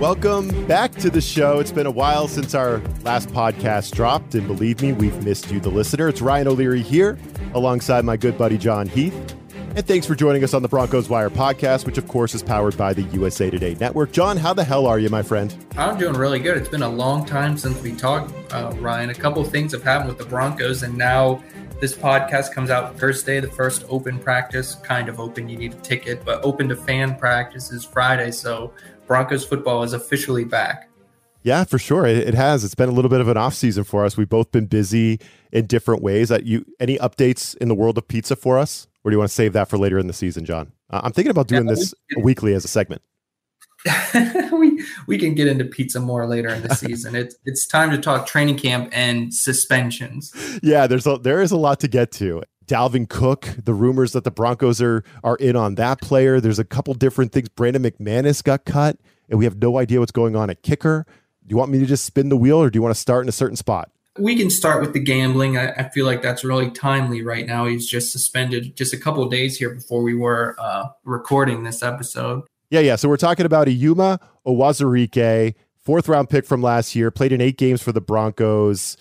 Welcome back to the show. It's been a while since our last podcast dropped, and believe me, we've missed you, the listener. It's Ryan O'Leary here, alongside my good buddy Jon Heath. And thanks for joining us on the Broncos Wire podcast, which of course is powered by the USA Today Network. Jon, how the hell are you, my friend? I'm doing really good. It's been a long time since we talked, uh, Ryan. A couple things have happened with the Broncos, and now this podcast comes out Thursday, the first open practice, kind of open, you need a ticket, but open to fan practice is Friday. So Broncos football is officially back. Yeah, for sure. It, it, has. It's been a little bit of an off season for us. We've both been busy in different ways. That you any updates in the world of pizza for us, or do you want to save that for later in the season, Jon? Uh, I'm thinking about doing yeah, this we, weekly as a segment. we we can get into pizza more later in the season. it's it's time to talk training camp and suspensions. Yeah, there's a there is a lot to get to. Dalvin Cook, the rumors that the Broncos are are in on that player. There's a couple different things. Brandon McManus got cut, and we have no idea what's going on at kicker. Do you want me to just spin the wheel, or do you want to start in a certain spot? We can start with the gambling. I, I feel like that's really timely right now. He's just suspended just a couple days here before we were uh, recording this episode. Yeah, yeah. So we're talking about Eyioma Uwazurike, fourth round pick from last year, played in eight games for the Broncos.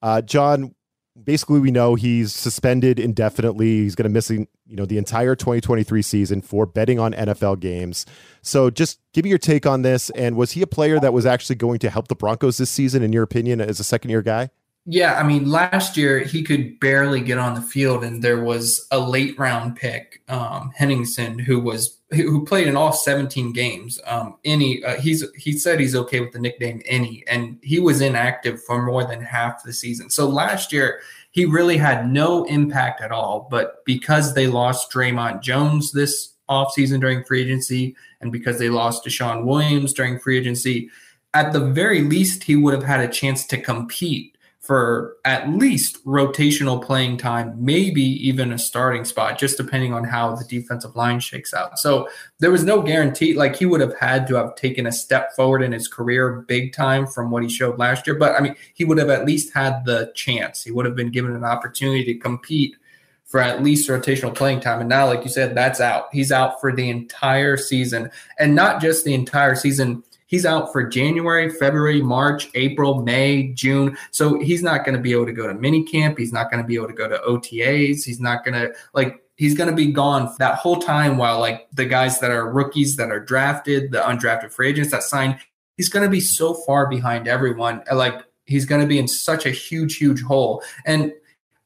Uh, Jon, basically we know he's suspended indefinitely. He's going to miss you know the entire 2023 season for betting on NFL games. So just give me your take on this. And was he a player that was actually going to help the Broncos this season, in your opinion, as a second year guy? Yeah, I mean, last year he could barely get on the field, and there was a late round pick, um, Henningsen, who was who played in all 17 games. Um, any uh, he's he said he's okay with the nickname any, and he was inactive for more than half the season. So last year he really had no impact at all. But because they lost Dre'Mont Jones this offseason during free agency, and because they lost DeShawn Williams during free agency, at the very least he would have had a chance to compete for at least rotational playing time, maybe even a starting spot, just depending on how the defensive line shakes out. So there was no guarantee. Like he would have had to have taken a step forward in his career big time from what he showed last year. But I mean, he would have at least had the chance. He would have been given an opportunity to compete for at least rotational playing time. And now, like you said, that's out. He's out for the entire season and not just the entire season He's out for January, February, March, April, May, June. So he's not going to be able to go to mini camp. He's not going to be able to go to OTAs. He's not going to like he's going to be gone that whole time while like the guys that are rookies that are drafted, the undrafted free agents that sign, he's going to be so far behind everyone. Like he's going to be in such a huge, huge hole. And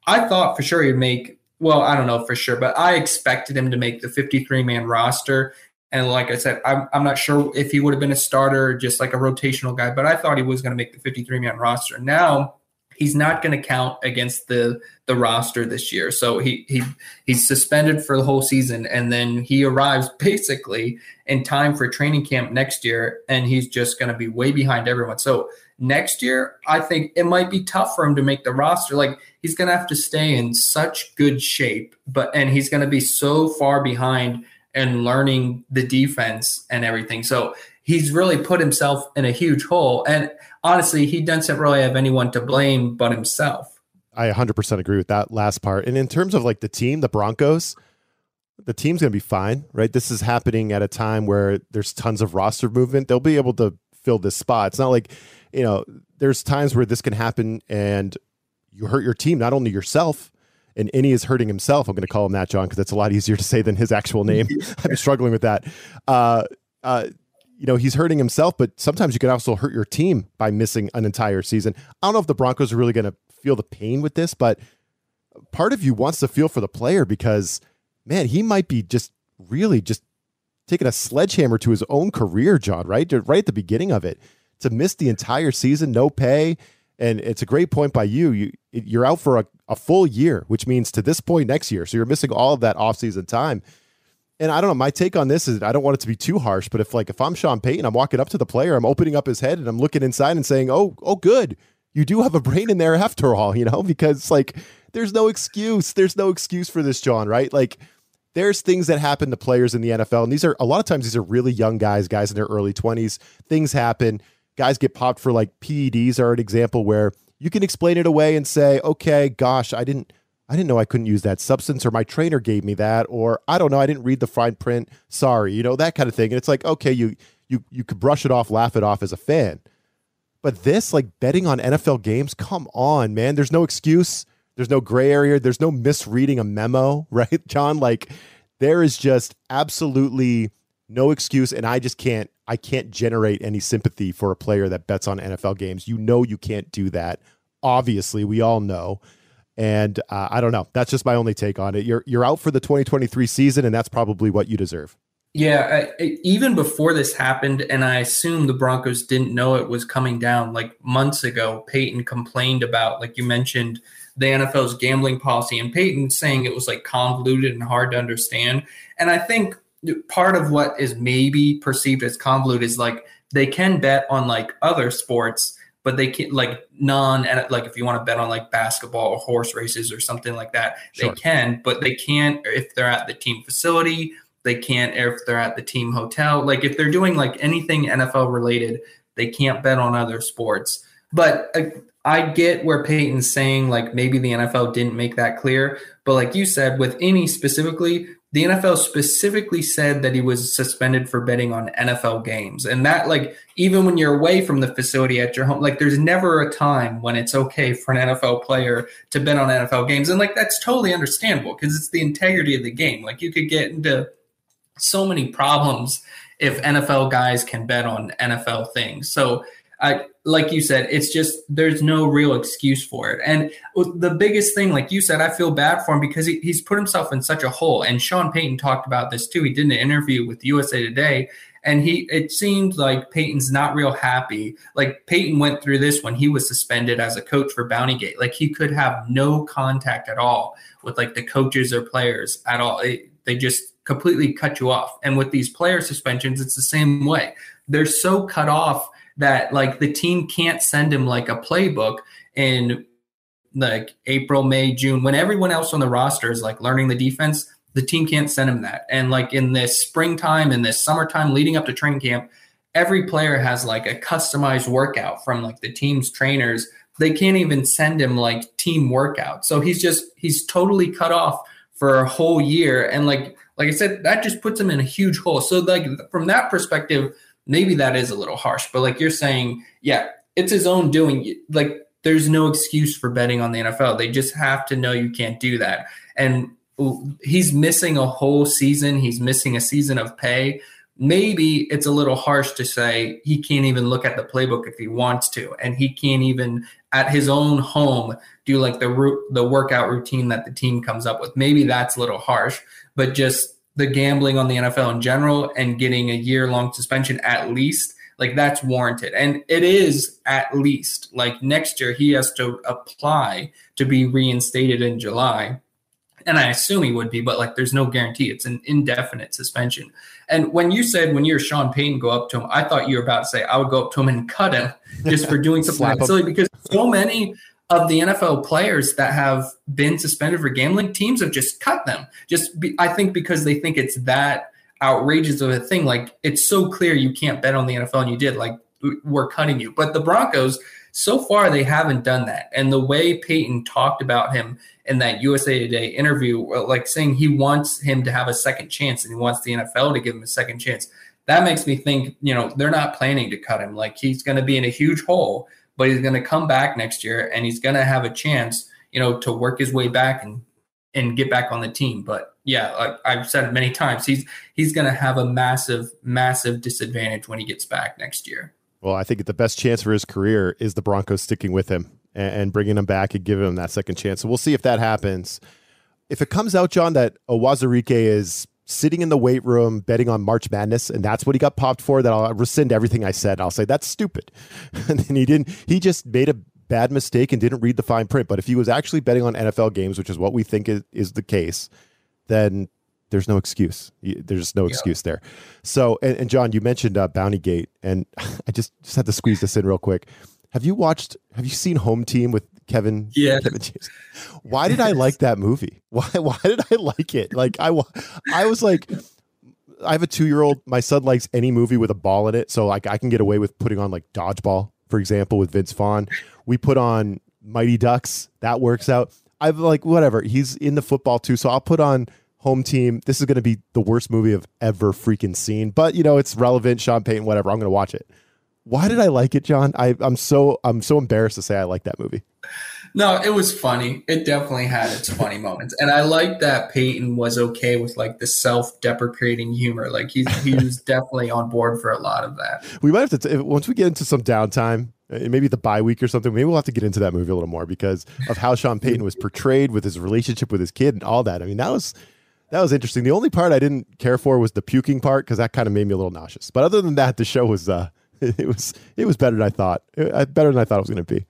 I thought for sure he'd make, well, I don't know for sure, but I expected him to make the 53 man roster. And like I said, I'm, I'm not sure if he would have been a starter, just like a rotational guy, but I thought he was going to make the 53 man roster. Now he's not going to count against the the roster this year. So he he he's suspended for the whole season, and then he arrives basically in time for training camp next year, and he's just going to be way behind everyone. So next year, I think it might be tough for him to make the roster. Like he's going to have to stay in such good shape, but and he's going to be so far behind and learning the defense and everything. So he's really put himself in a huge hole. And honestly, he doesn't really have anyone to blame but himself. I 100% agree with that last part. And in terms of like the team, the Broncos, the team's going to be fine, right? This is happening at a time where there's tons of roster movement. They'll be able to fill this spot. It's not like, you know, there's times where this can happen and you hurt your team, not only yourself, and Any is hurting himself. I'm going to call him that, Jon, because that's a lot easier to say than his actual name. I'm struggling with that. Uh, uh, you know, he's hurting himself, but sometimes you can also hurt your team by missing an entire season. I don't know if the Broncos are really going to feel the pain with this, but part of you wants to feel for the player because, man, he might be just really just taking a sledgehammer to his own career, Jon, right? Right at the beginning of it. To miss the entire season, no pay. And it's a great point by you. You you're out for a, a full year, which means to this point next year. So you're missing all of that offseason time. And I don't know. My take on this is I don't want it to be too harsh, but if like if I'm Sean Payton, I'm walking up to the player, I'm opening up his head and I'm looking inside and saying, "Oh, oh, good, you do have a brain in there after all," you know, because like there's no excuse. There's no excuse for this, Jon. Right? Like there's things that happen to players in the NFL, and these are a lot of times these are really young guys, guys in their early 20s. Things happen. Guys get popped for like PEDs are an example where you can explain it away and say, okay, gosh, I didn't I didn't know I couldn't use that substance, or my trainer gave me that, or I don't know, I didn't read the fine print. Sorry, you know, that kind of thing. And it's like, okay, you you you could brush it off, laugh it off as a fan. But this, like betting on NFL games, come on, man. There's no excuse. There's no gray area. There's no misreading a memo, right, Jon? Like there is just absolutely no excuse, and I just can't. I can't generate any sympathy for a player that bets on NFL games. You know, you can't do that. Obviously, we all know. And uh, I don't know. That's just my only take on it. You're you're out for the 2023 season, and that's probably what you deserve. Yeah, I, even before this happened, and I assume the Broncos didn't know it was coming down. Like months ago, Payton complained about, like you mentioned, the NFL's gambling policy, and Payton saying it was like convoluted and hard to understand. And I think part of what is maybe perceived as convoluted is like they can bet on like other sports but they can like non and like if you want to bet on like basketball or horse races or something like that sure. they can but they can't if they're at the team facility they can't if they're at the team hotel like if they're doing like anything nfl related they can't bet on other sports but uh, I get where Payton's saying like maybe the NFL didn't make that clear, but like you said, with any specifically, the NFL specifically said that he was suspended for betting on NFL games. And that, like, even when you're away from the facility at your home, like, there's never a time when it's okay for an NFL player to bet on NFL games. And, like, that's totally understandable because it's the integrity of the game. Like, you could get into so many problems if NFL guys can bet on NFL things. So, I, like you said, it's just there's no real excuse for it. And the biggest thing, like you said, I feel bad for him because he, he's put himself in such a hole. And Sean Payton talked about this too. He did an interview with USA Today, and he it seemed like Payton's not real happy. Like Payton went through this when he was suspended as a coach for Bountygate. Like he could have no contact at all with like the coaches or players at all. It, they just completely cut you off. And with these player suspensions, it's the same way. They're so cut off that like the team can't send him like a playbook in like April, May, June, when everyone else on the roster is like learning the defense, the team can't send him that. And like in this springtime and this summertime leading up to training camp, every player has like a customized workout from like the team's trainers. They can't even send him like team workout. So he's just he's totally cut off for a whole year. And like like I said, that just puts him in a huge hole. So like from that perspective, maybe that is a little harsh, but like you're saying, yeah, it's his own doing. Like there's no excuse for betting on the NFL. They just have to know you can't do that. And he's missing a whole season. He's missing a season of pay. Maybe it's a little harsh to say he can't even look at the playbook if he wants to, and he can't even at his own home do like the the workout routine that the team comes up with. Maybe that's a little harsh, but just the gambling on the NFL in general and getting a year long suspension at least, like that's warranted. And it is at least like next year he has to apply to be reinstated in July. And I assume he would be, but like there's no guarantee. It's an indefinite suspension. And when you said when you're Sean Payton go up to him, I thought you were about to say I would go up to him and cut him just for doing something silly because so many of the NFL players that have been suspended for gambling, teams have just cut them. Just be, I think because they think it's that outrageous of a thing. Like it's so clear you can't bet on the NFL and you did. Like we're cutting you. But the Broncos, so far they haven't done that. And the way Payton talked about him in that USA Today interview, like saying he wants him to have a second chance and he wants the NFL to give him a second chance. That makes me think, you know, they're not planning to cut him. Like he's going to be in a huge hole but he's going to come back next year and he's going to have a chance, you know, to work his way back and and get back on the team. But yeah, like I've said many times, he's he's going to have a massive, massive disadvantage when he gets back next year. Well, I think the best chance for his career is the Broncos sticking with him and, and bringing him back and giving him that second chance. So we'll see if that happens. If it comes out, Jon, that Uwazurike is sitting in the weight room betting on March Madness, and that's what he got popped for. That I'll rescind everything I said. I'll say that's stupid. and then he didn't. He just made a bad mistake and didn't read the fine print. But if he was actually betting on NFL games, which is what we think is, is the case, then there's no excuse. There's no yeah. excuse there. So, and, and Jon, you mentioned uh, Bountygate, and I just just had to squeeze this in real quick. Have you watched? Have you seen Home Team with Kevin? Yeah. Kevin James? Why did I like that movie? Why? Why did I like it? Like I, I was like, I have a two year old. My son likes any movie with a ball in it, so like I can get away with putting on like Dodgeball, for example, with Vince Vaughn. We put on Mighty Ducks. That works out. I've like whatever. He's in the football too, so I'll put on home team. This is going to be the worst movie I've ever freaking seen. But you know, it's relevant. Sean Payton, whatever. I'm going to watch it. Why did I like it, Jon? I, I'm so I'm so embarrassed to say I like that movie. No, it was funny. It definitely had its funny moments, and I like that Payton was okay with like the self-deprecating humor. Like he's he was definitely on board for a lot of that. We might have to t- once we get into some downtime, uh, maybe the bye week or something. Maybe we'll have to get into that movie a little more because of how Sean Payton was portrayed with his relationship with his kid and all that. I mean, that was that was interesting. The only part I didn't care for was the puking part because that kind of made me a little nauseous. But other than that, the show was uh, it was it was better than I thought. It, better than I thought it was going to be.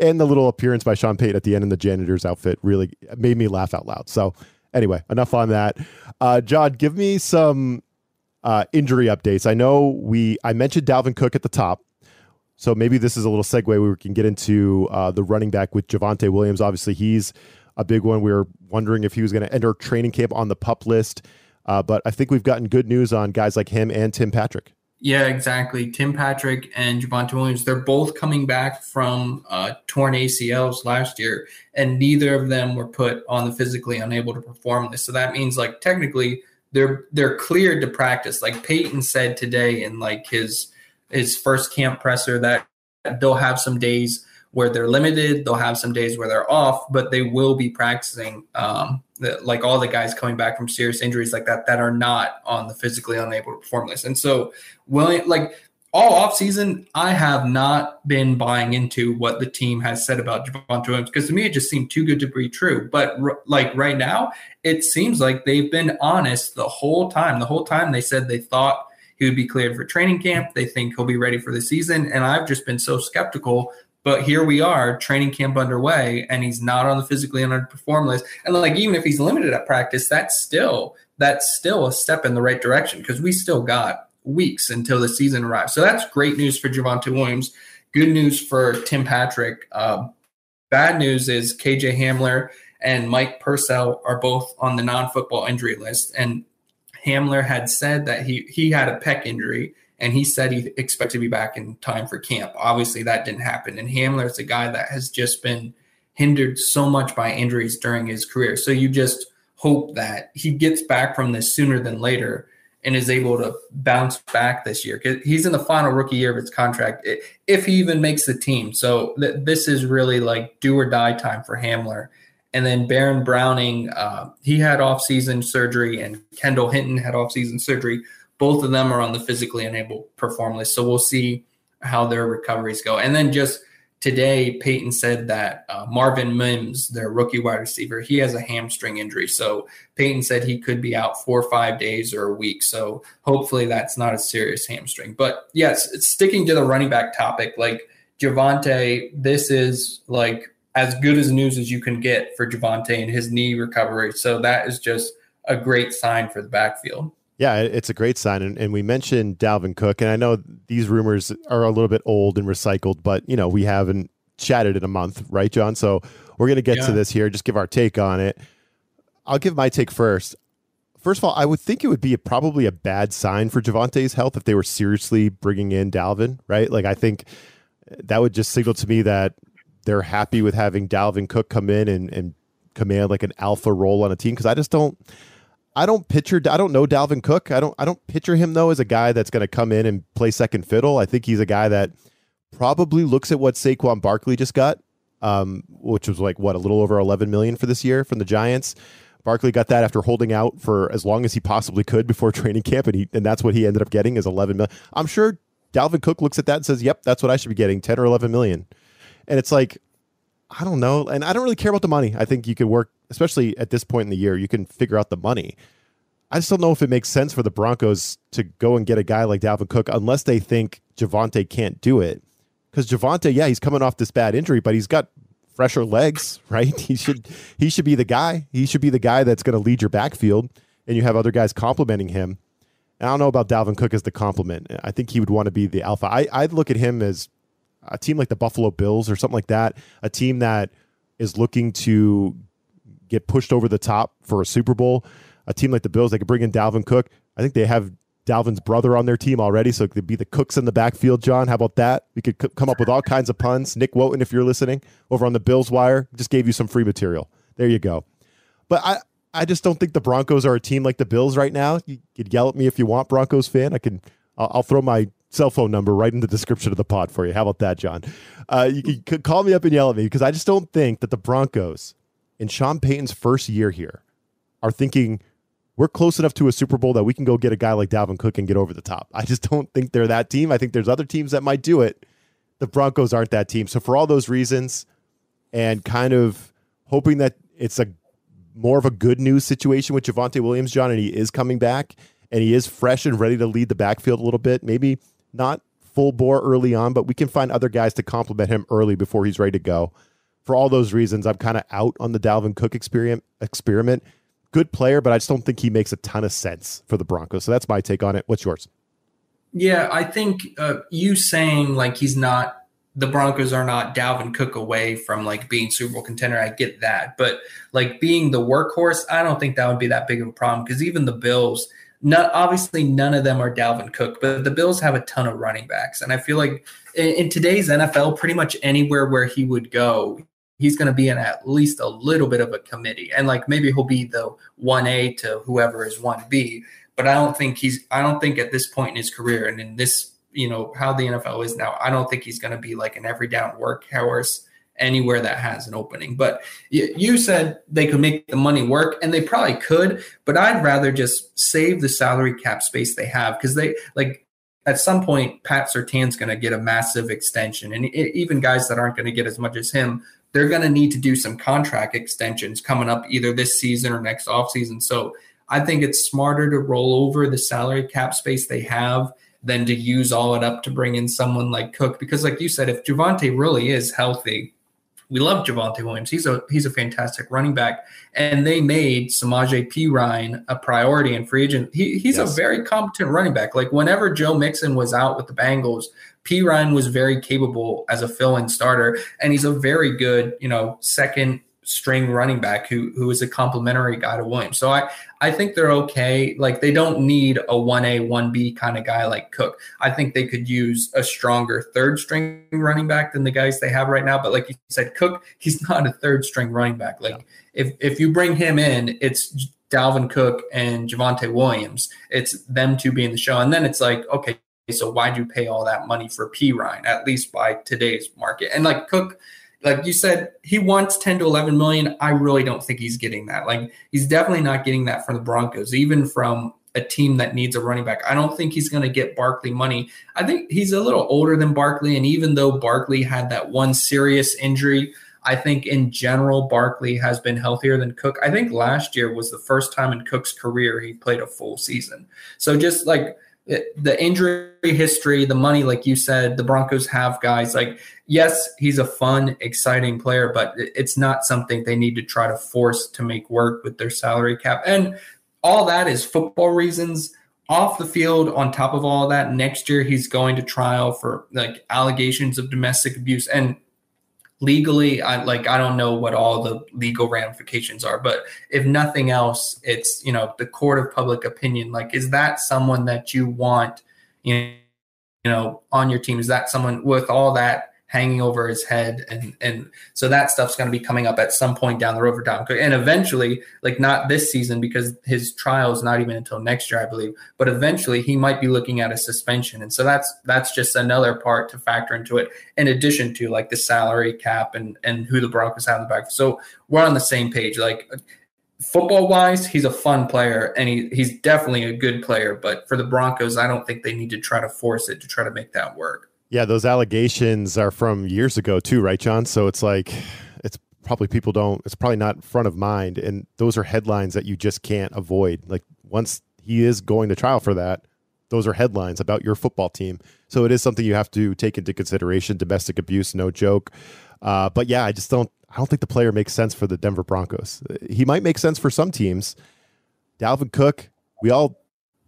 And the little appearance by Sean Payton at the end in the janitor's outfit really made me laugh out loud. So anyway, enough on that. Uh, Jon, give me some uh, injury updates. I know we I mentioned Dalvin Cook at the top. So maybe this is a little segue where we can get into uh, the running back with Javonte Williams. Obviously, he's a big one. We were wondering if he was going to enter training camp on the pup list. Uh, but I think we've gotten good news on guys like him and Tim Patrick. Yeah, exactly. Tim Patrick and Javonte Williams, they're both coming back from uh, torn ACLs last year, and neither of them were put on the physically unable to perform list. So that means, like, technically, they're they're cleared to practice. Like Payton said today in like his his first camp presser that they'll have some days where they're limited. They'll have some days where they're off, but they will be practicing. Um, the, like all the guys coming back from serious injuries like that that are not on the physically unable to perform list. And so, William, like all off season, I have not been buying into what the team has said about Javonte Williams because to me it just seemed too good to be true. But r- like right now, it seems like they've been honest the whole time. The whole time they said they thought he would be cleared for training camp. They think he'll be ready for the season. And I've just been so skeptical but here we are, training camp underway, and he's not on the physically underperform list. And like even if he's limited at practice, that's still that's still a step in the right direction because we still got weeks until the season arrives. So that's great news for Javonte Williams. Good news for Tim Patrick. Uh, bad news is KJ Hamler and Mike Purcell are both on the non-football injury list. And Hamler had said that he he had a pec injury and he said he expected to be back in time for camp. Obviously, that didn't happen. And Hamler is a guy that has just been hindered so much by injuries during his career. So you just hope that he gets back from this sooner than later and is able to bounce back this year. He's in the final rookie year of his contract, if he even makes the team. So th- this is really like do or die time for Hamler. And then Baron Browning, uh, he had off-season surgery, and Kendall Hinton had off-season surgery. Both of them are on the physically unable perform list. So we'll see how their recoveries go. And then just today, Payton said that uh, Marvin Mims, their rookie wide receiver, he has a hamstring injury. So Payton said he could be out four or five days or a week. So hopefully that's not a serious hamstring. But yes, sticking to the running back topic, like Javonte, this is like as good as news as you can get for Javonte and his knee recovery. So that is just a great sign for the backfield. Yeah, it's a great sign. And, and, we mentioned Dalvin Cook, and I know these rumors are a little bit old and recycled, but you know, we haven't chatted in a month, right, Jon? So we're gonna get yeah. to this here, just give our take on it. I'll give my take first. First of all, I would think it would be a, probably a bad sign for Javonte's health if they were seriously bringing in Dalvin, right? Like I think that would just signal to me that they're happy with having Dalvin Cook come in and, and command like an alpha role on a team because I just don't I don't picture. I don't know Dalvin Cook. I don't. I don't picture him though as a guy that's going to come in and play second fiddle. I think he's a guy that probably looks at what Saquon Barkley just got, um, which was like what a little over 11 million for this year from the Giants. Barkley got that after holding out for as long as he possibly could before training camp, and he and that's what he ended up getting is 11 million. I'm sure Dalvin Cook looks at that and says, "Yep, that's what I should be getting, 10 or 11 million." And it's like, I don't know, and I don't really care about the money. I think you could work especially at this point in the year, you can figure out the money. I just don't know if it makes sense for the Broncos to go and get a guy like Dalvin Cook unless they think Javonte can't do it. Because Javonte, yeah, he's coming off this bad injury, but he's got fresher legs, right? He should he should be the guy. He should be the guy that's going to lead your backfield, and you have other guys complimenting him. And I don't know about Dalvin Cook as the compliment. I think he would want to be the alpha. I, I'd look at him as a team like the Buffalo Bills or something like that, a team that is looking to get pushed over the top for a Super Bowl. A team like the Bills, they could bring in Dalvin Cook. I think they have Dalvin's brother on their team already, so it could be the Cooks in the backfield. Jon, how about that? We could c- come up with all kinds of puns. Nick Wojton, if you're listening, over on the Bills Wire, just gave you some free material. There you go. But I, I just don't think the Broncos are a team like the Bills right now. You could yell at me if you want, Broncos fan. I can. I'll, I'll throw my cell phone number right in the description of the pod for you. How about that, Jon? Uh, you can call me up and yell at me because I just don't think that the Broncos in Sean Payton's first year here are thinking we're close enough to a Super Bowl that we can go get a guy like Dalvin Cook and get over the top. I just don't think they're that team. I think there's other teams that might do it. The Broncos aren't that team. So for all those reasons, and kind of hoping that it's a more of a good news situation with Javonte Williams, Jon, and he is coming back and he is fresh and ready to lead the backfield a little bit. Maybe not full bore early on, but we can find other guys to complement him early before he's ready to go. For all those reasons, I'm kind of out on the Dalvin Cook experiment. Experiment, good player, but I just don't think he makes a ton of sense for the Broncos. So that's my take on it. What's yours? Yeah, I think uh, you saying like he's not the Broncos are not Dalvin Cook away from like being Super Bowl contender. I get that, but like being the workhorse, I don't think that would be that big of a problem because even the Bills, not obviously none of them are Dalvin Cook, but the Bills have a ton of running backs, and I feel like in, in today's NFL, pretty much anywhere where he would go, he's going to be in at least a little bit of a committee, and like maybe he'll be the one A to whoever is one B. But I don't think he's. I don't think at this point in his career and in this you know how the NFL is now, I don't think he's going to be like an every down workhorse anywhere that has an opening. But you said they could make the money work, and they probably could. But I'd rather just save the salary cap space they have because they like at some point Pat Surtain's going to get a massive extension, and it, even guys that aren't going to get as much as him, they're going to need to do some contract extensions coming up either this season or next offseason. So I think it's smarter to roll over the salary cap space they have than to use all it up to bring in someone like Cook. Because, like you said, if Javonte really is healthy, we love Javonte Williams. He's a he's a fantastic running back, and they made Samaje Perine a priority in free agent. He, he's yes. a very competent running back. Like whenever Joe Mixon was out with the Bengals, Perine was very capable as a fill-in starter, and he's a very good, you know, second string running back who who is a complementary guy to Williams. So I I think they're okay. Like they don't need a 1A, 1B kind of guy like Cook. I think they could use a stronger third string running back than the guys they have right now. But like you said, Cook, he's not a third string running back. Like if if you bring him in, it's Dalvin Cook and Javonte Williams. It's them two being the show. And then it's like, okay, so why'd you pay all that money for Perine, at least by today's market? And like Cook – like you said, he wants 10 to 11 million. I really don't think he's getting that. Like he's definitely not getting that from the Broncos, even from a team that needs a running back. I don't think he's going to get Barkley money. I think he's a little older than Barkley. And even though Barkley had that one serious injury, I think in general, Barkley has been healthier than Cook. I think last year was the first time in Cook's career he played a full season. So just like eh, the injury history, the money, like you said, the Broncos have guys like, yes, he's a fun, exciting player, but it's not something they need to try to force to make work with their salary cap. And all that is football reasons. Off the field, on top of all that, next year he's going to trial for like allegations of domestic abuse. And legally i like i don't know what all the legal ramifications are but if nothing else it's you know the court of public opinion like is that someone that you want you know on your team is that someone with all that hanging over his head and and so that stuff's going to be coming up at some point down the road for Tom Cook. And eventually like not this season because his trial is not even until next year I believe but eventually he might be looking at a suspension. And so that's that's just another part to factor into it in addition to like the salary cap and and who the Broncos have in the back so we're on the same page. Like football wise he's a fun player and he, he's definitely a good player but for the Broncos I don't think they need to try to force it to try to make that work yeah, those allegations are from years ago too, right, John? So it's like it's probably people don't it's probably not front of mind and those are headlines that you just can't avoid. Like once he is going to trial for that, those are headlines about your football team. So it is something you have to take into consideration. Domestic abuse, no joke. Uh, but yeah, I just don't I don't think the player makes sense for the Denver Broncos. He might make sense for some teams. Dalvin Cook, we all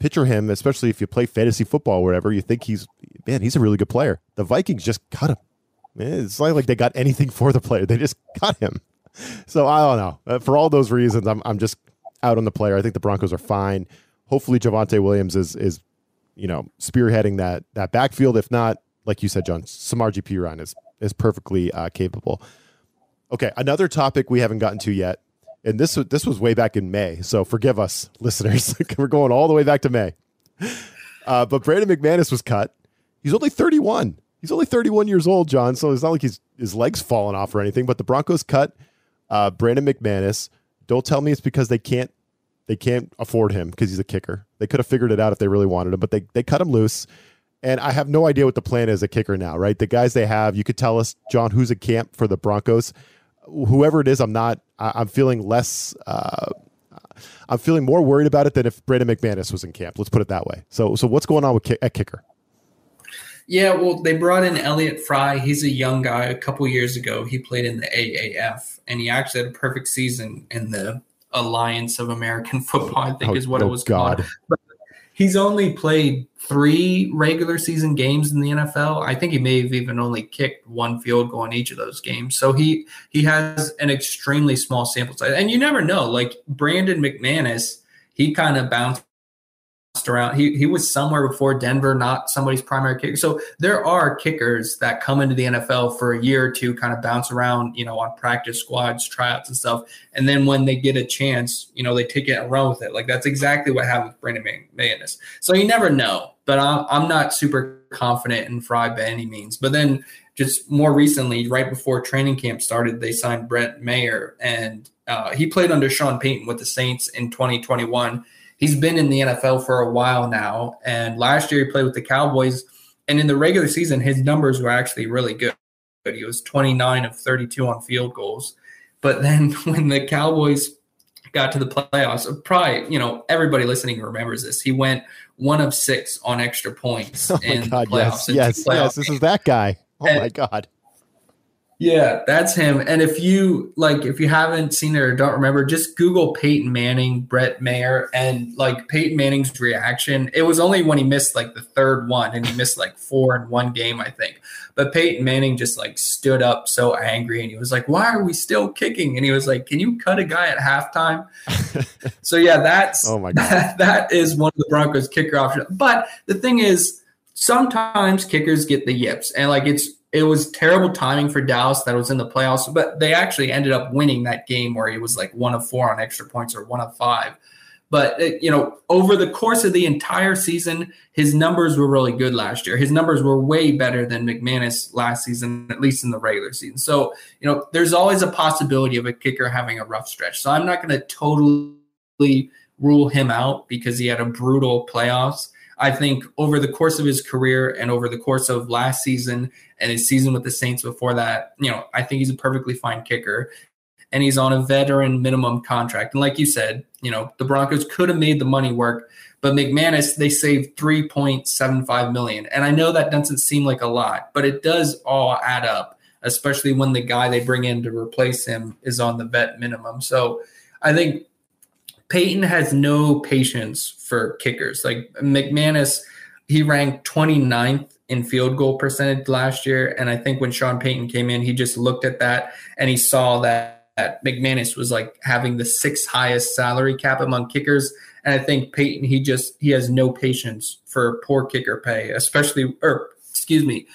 picture him, especially if you play fantasy football or whatever, you think he's man, he's a really good player. The Vikings just cut him. It's not like they got anything for the player; they just cut him. So I don't know. Uh, for all those reasons, I'm I'm just out on the player. I think the Broncos are fine. Hopefully, Javonte Williams is is you know spearheading that that backfield. If not, like you said, Jon, Samaje Perine is is perfectly uh, capable. Okay, another topic we haven't gotten to yet and this this was way back in May. So forgive us, listeners. We're going all the way back to May. Uh, but Brandon McManus was cut. He's only 31. He's only 31 years old, Jon. So it's not like he's his legs falling off or anything. But the Broncos cut uh, Brandon McManus. Don't tell me it's because they can't they can't afford him because he's a kicker. They could have figured it out if they really wanted him, but they they cut him loose. And I have no idea what the plan is a kicker now, right? The guys they have, you could tell us, Jon, who's a camp for the Broncos. Whoever it is, I'm not. I, am feeling less. Uh, I'm feeling more worried about it than if Brandon McManus was in camp. Let's put it that way. So, so what's going on with at kicker? Yeah, well, they brought in Elliott Fry. He's a young guy. A couple years ago, he played in the AAF, and he actually had a perfect season in the Alliance of American Football. I think oh, is what oh it was God. called. But he's only played three regular season games in the NFL. I think he may have even only kicked one field goal in each of those games. So he he has an extremely small sample size. And you never know. Like Brandon McManus, he kind of bounced around. He he was somewhere before Denver, not somebody's primary kicker. So there are kickers that come into the NFL for a year or two, kind of bounce around, you know, on practice squads, tryouts, and stuff. And then when they get a chance, you know, they take it and run with it. Like that's exactly what happened with Brandon McManus. So you never know. But I'm I'm not super confident in Fry by any means. But then just more recently, right before training camp started, they signed Brett Maher, and uh, he played under Sean Payton with the Saints in 2021 he's been in the NFL for a while now. And last year he played with the Cowboys. And in the regular season, his numbers were actually really good. He was 29 of 32 on field goals. But then when the Cowboys got to the playoffs, probably, you know, everybody listening remembers this. He went one of six on extra points oh in God, the playoffs. Yes, yes, yes. This is that guy. Oh and, my God. Yeah, that's him. And if you like, if you haven't seen it or don't remember, just Google Peyton Manning, Brett Maher, and like Peyton Manning's reaction. It was only when he missed like the third one, and he missed like four in one game, I think. But Peyton Manning just like stood up so angry, and he was like, "Why are we still kicking?" And he was like, "Can you cut a guy at halftime?" so yeah, that's oh my god, that, that is one of the Broncos kicker options. But the thing is, sometimes kickers get the yips, and like it's it was terrible timing for Dallas that was in the playoffs, but they actually ended up winning that game where he was like one of four on extra points or one of five. But uh, you know, over the course of the entire season, his numbers were really good last year. His numbers were way better than McManus last season, at least in the regular season. So you know, there's always a possibility of a kicker having a rough stretch. So I'm not going to totally rule him out because he had a brutal playoffs. I think over the course of his career and over the course of last season and his season with the Saints before that, you know, I think he's a perfectly fine kicker. And he's on a veteran minimum contract. And like you said, you know, the Broncos could have made the money work, but McManus, they saved 3.75 million. And I know that doesn't seem like a lot, but it does all add up, especially when the guy they bring in to replace him is on the vet minimum. So I think Payton has no patience for kickers. Like McManus, he ranked 29th in field goal percentage last year. And I think when Sean Payton came in, he just looked at that and he saw that, that McManus was like having the sixth highest salary cap among kickers. And I think Payton, he just he has no patience for poor kicker pay, especially or excuse me,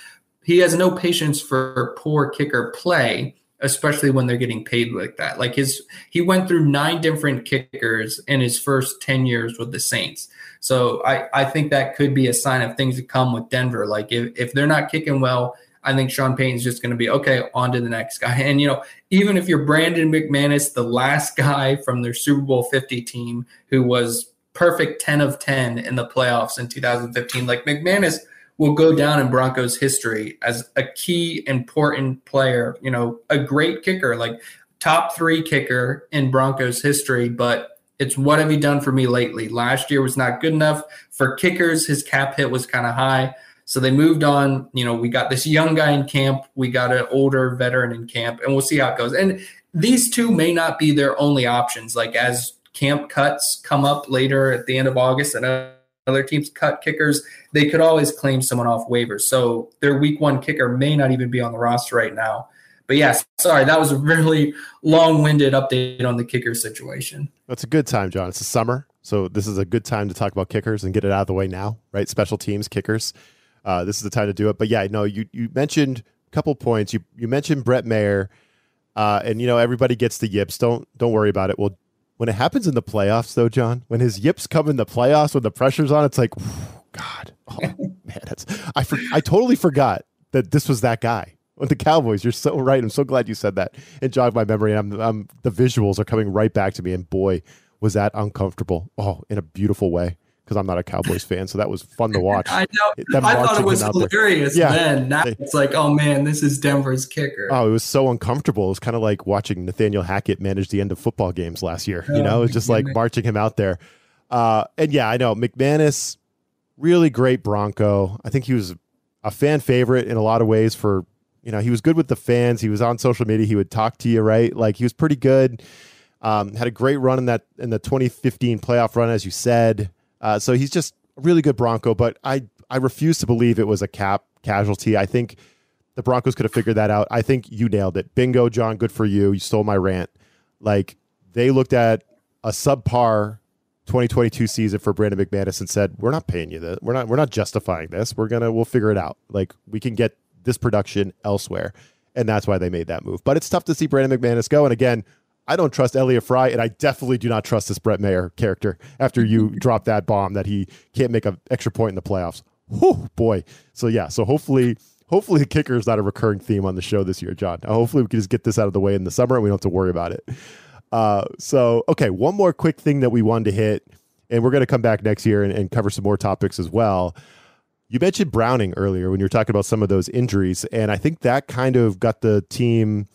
he has no patience for poor kicker play especially when they're getting paid like that. Like his he went through nine different kickers in his first 10 years with the Saints. So I, I think that could be a sign of things to come with Denver. Like if, if they're not kicking well, I think Sean Payton's just going to be okay, on to the next guy. And you know, even if you're Brandon McManus, the last guy from their Super Bowl 50 team who was perfect 10 of 10 in the playoffs in 2015, like McManus – will go down in Broncos history as a key important player, you know, a great kicker, like top 3 kicker in Broncos history, but it's what have you done for me lately? Last year was not good enough for kickers. His cap hit was kind of high. So they moved on. You know, we got this young guy in camp. We got an older veteran in camp, and we'll see how it goes. And these two may not be their only options. Like as camp cuts come up later at the end of August and other teams cut kickers, they could always claim someone off waivers. So their week one kicker may not even be on the roster right now. But yes, sorry, that was a really long winded update on the kicker situation. That's a good time, Jon. It's the summer. So this is a good time to talk about kickers and get it out of the way now, right? Special teams, kickers. Uh, this is the time to do it. But yeah, no, you, you mentioned a couple points. You, you mentioned Brett Maher. Uh, and you know everybody gets the yips. Don't don't worry about it. Well, when it happens in the playoffs, though, Jon, when his yips come in the playoffs, when the pressure's on, it's like, God, oh, man, that's I for, I totally forgot that this was that guy with the Cowboys. You're so right. I'm so glad you said that and jogged my memory. And I'm, I'm the visuals are coming right back to me. And boy, was that uncomfortable. Oh, in a beautiful way because I'm not a Cowboys fan, so that was fun to watch. I know. I thought it was hilarious yeah. then. Now it's like, oh man, this is Denver's kicker. Oh, it was so uncomfortable. It was kind of like watching Nathaniel Hackett manage the end of football games last year. You oh, know, it was just like marching him out there. Uh, and yeah, I know McManus, really great Bronco. I think he was a fan favorite in a lot of ways for you know he was good with the fans. He was on social media. He would talk to you, right? Like he was pretty good. Um, had a great run in that in the 2015 playoff run, as you said. Uh, so he's just a really good Bronco, but I I refuse to believe it was a cap casualty. I think the Broncos could have figured that out. I think you nailed it. Bingo, Jon. Good for you. You stole my rant. Like they looked at a subpar 2022 season for Brandon McManus and said, "We're not paying you this. We're not. We're not justifying this. We're gonna. We'll figure it out. Like we can get this production elsewhere." And that's why they made that move. But it's tough to see Brandon McManus go. And again, I don't trust Elliott Fry, and I definitely do not trust this Brett Maher character after you drop that bomb that he can't make an extra point in the playoffs. Whew, boy. So yeah, so hopefully hopefully the kicker is not a recurring theme on the show this year, Jon. hopefully we can just get this out of the way in the summer and we don't have to worry about it. Uh, so okay, one more quick thing that we wanted to hit, and we're going to come back next year and, and cover some more topics as well. You mentioned Browning earlier when you were talking about some of those injuries, and I think that kind of got the team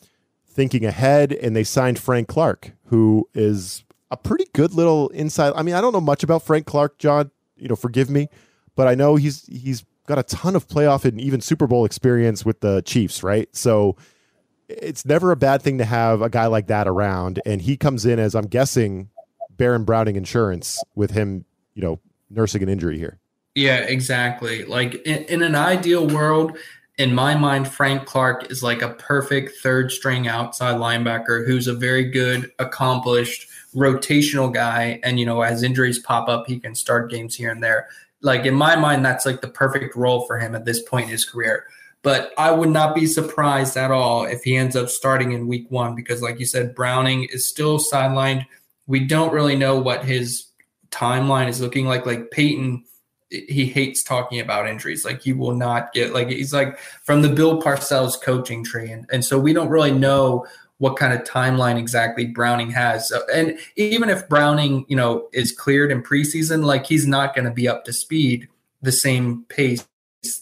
thinking ahead, and they signed Frank Clark, who is a pretty good little inside. I mean, I don't know much about Frank Clark, Jon. You know, forgive me, but I know he's he's got a ton of playoff and even Super Bowl experience with the Chiefs, right? So it's never a bad thing to have a guy like that around, and he comes in as I'm guessing Baron Browning insurance with him, you know, nursing an injury here. Yeah, exactly. Like in, in an ideal world, in my mind, Frank Clark is like a perfect third string outside linebacker who's a very good, accomplished, rotational guy. And, you know, as injuries pop up, he can start games here and there. Like in my mind, that's like the perfect role for him at this point in his career. But I would not be surprised at all if he ends up starting in week one because, like you said, Browning is still sidelined. We don't really know what his timeline is looking like. Like Payton he hates talking about injuries. Like he will not get like he's like from the Bill Parcells coaching tree, and and so we don't really know what kind of timeline exactly Browning has. So, and even if Browning, you know, is cleared in preseason, like he's not going to be up to speed the same pace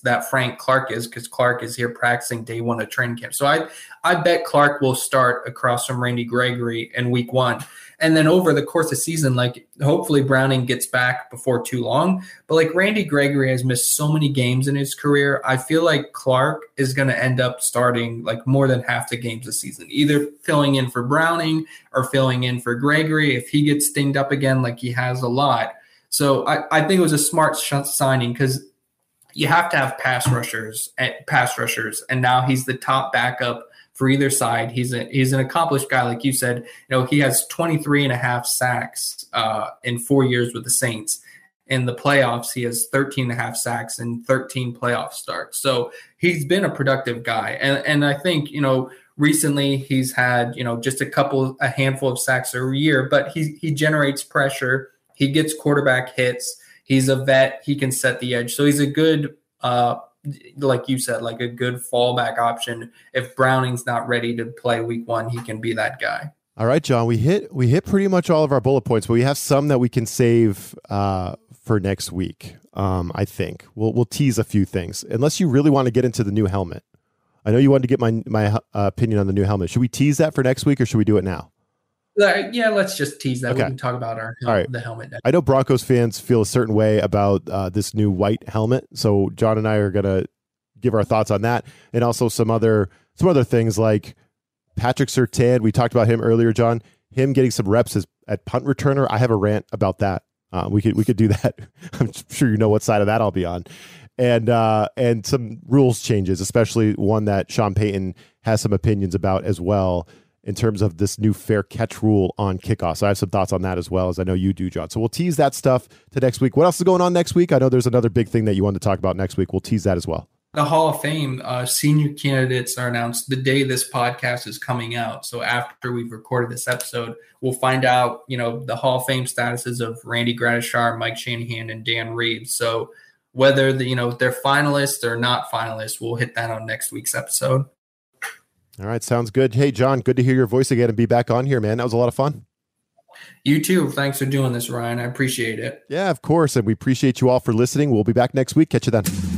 that Frank Clark is because Clark is here practicing day one of training camp. So I I bet Clark will start across from Randy Gregory in week one. And then over the course of season, like hopefully Browning gets back before too long. But like Randy Gregory has missed so many games in his career. I feel like Clark is going to end up starting like more than half the games this season, either filling in for Browning or filling in for Gregory if he gets stinged up again, like he has a lot. So I, I think it was a smart signing because you have to have pass rushers eh, pass rushers, and now he's the top backup for either side. He's a, he's an accomplished guy, like you said. You know, he has 23 and a half sacks uh, in four years with the Saints. In the playoffs, he has 13 and a half sacks and 13 playoff starts. So he's been a productive guy. And, and I think, you know, recently he's had, you know, just a couple, a handful of sacks a year, but he, he generates pressure. He gets quarterback hits. He's a vet. He can set the edge. So he's a good uh, like you said, like a good fallback option. If Browning's not ready to play week one, he can be that guy. All right, Jon. We hit we hit pretty much all of our bullet points, but we have some that we can save uh, for next week. Um, I think we'll we'll tease a few things, unless you really want to get into the new helmet. I know you wanted to get my my uh, opinion on the new helmet. Should we tease that for next week, or should we do it now? Yeah, let's just tease that. Okay. We can talk about our All right. the helmet. I know Broncos fans feel a certain way about uh, this new white helmet, so Jon and I are gonna give our thoughts on that, and also some other some other things like Patrick Surtain. We talked about him earlier, Jon. Him getting some reps as at punt returner. I have a rant about that. Uh, we could we could do that. I'm sure you know what side of that I'll be on, and uh, and some rules changes, especially one that Sean Payton has some opinions about as well in terms of this new fair catch rule on kickoff. So I have some thoughts on that as well as I know you do, Jon. So we'll tease that stuff to next week. What else is going on next week? I know there's another big thing that you want to talk about next week. We'll tease that as well. the Hall of Fame uh, senior candidates are announced the day this podcast is coming out. So after we've recorded this episode, we'll find out, you know, the Hall of Fame statuses of Randy Gradishar, Mike Shanahan, and Dan Reeves. So whether the, you know they're finalists or not finalists, we'll hit that on next week's episode. All right, sounds good. Hey, Jon, good to hear your voice again and be back on here, man. That was a lot of fun. You too. Thanks for doing this, Ryan. I appreciate it. Yeah, of course. And we appreciate you all for listening. We'll be back next week. Catch you then.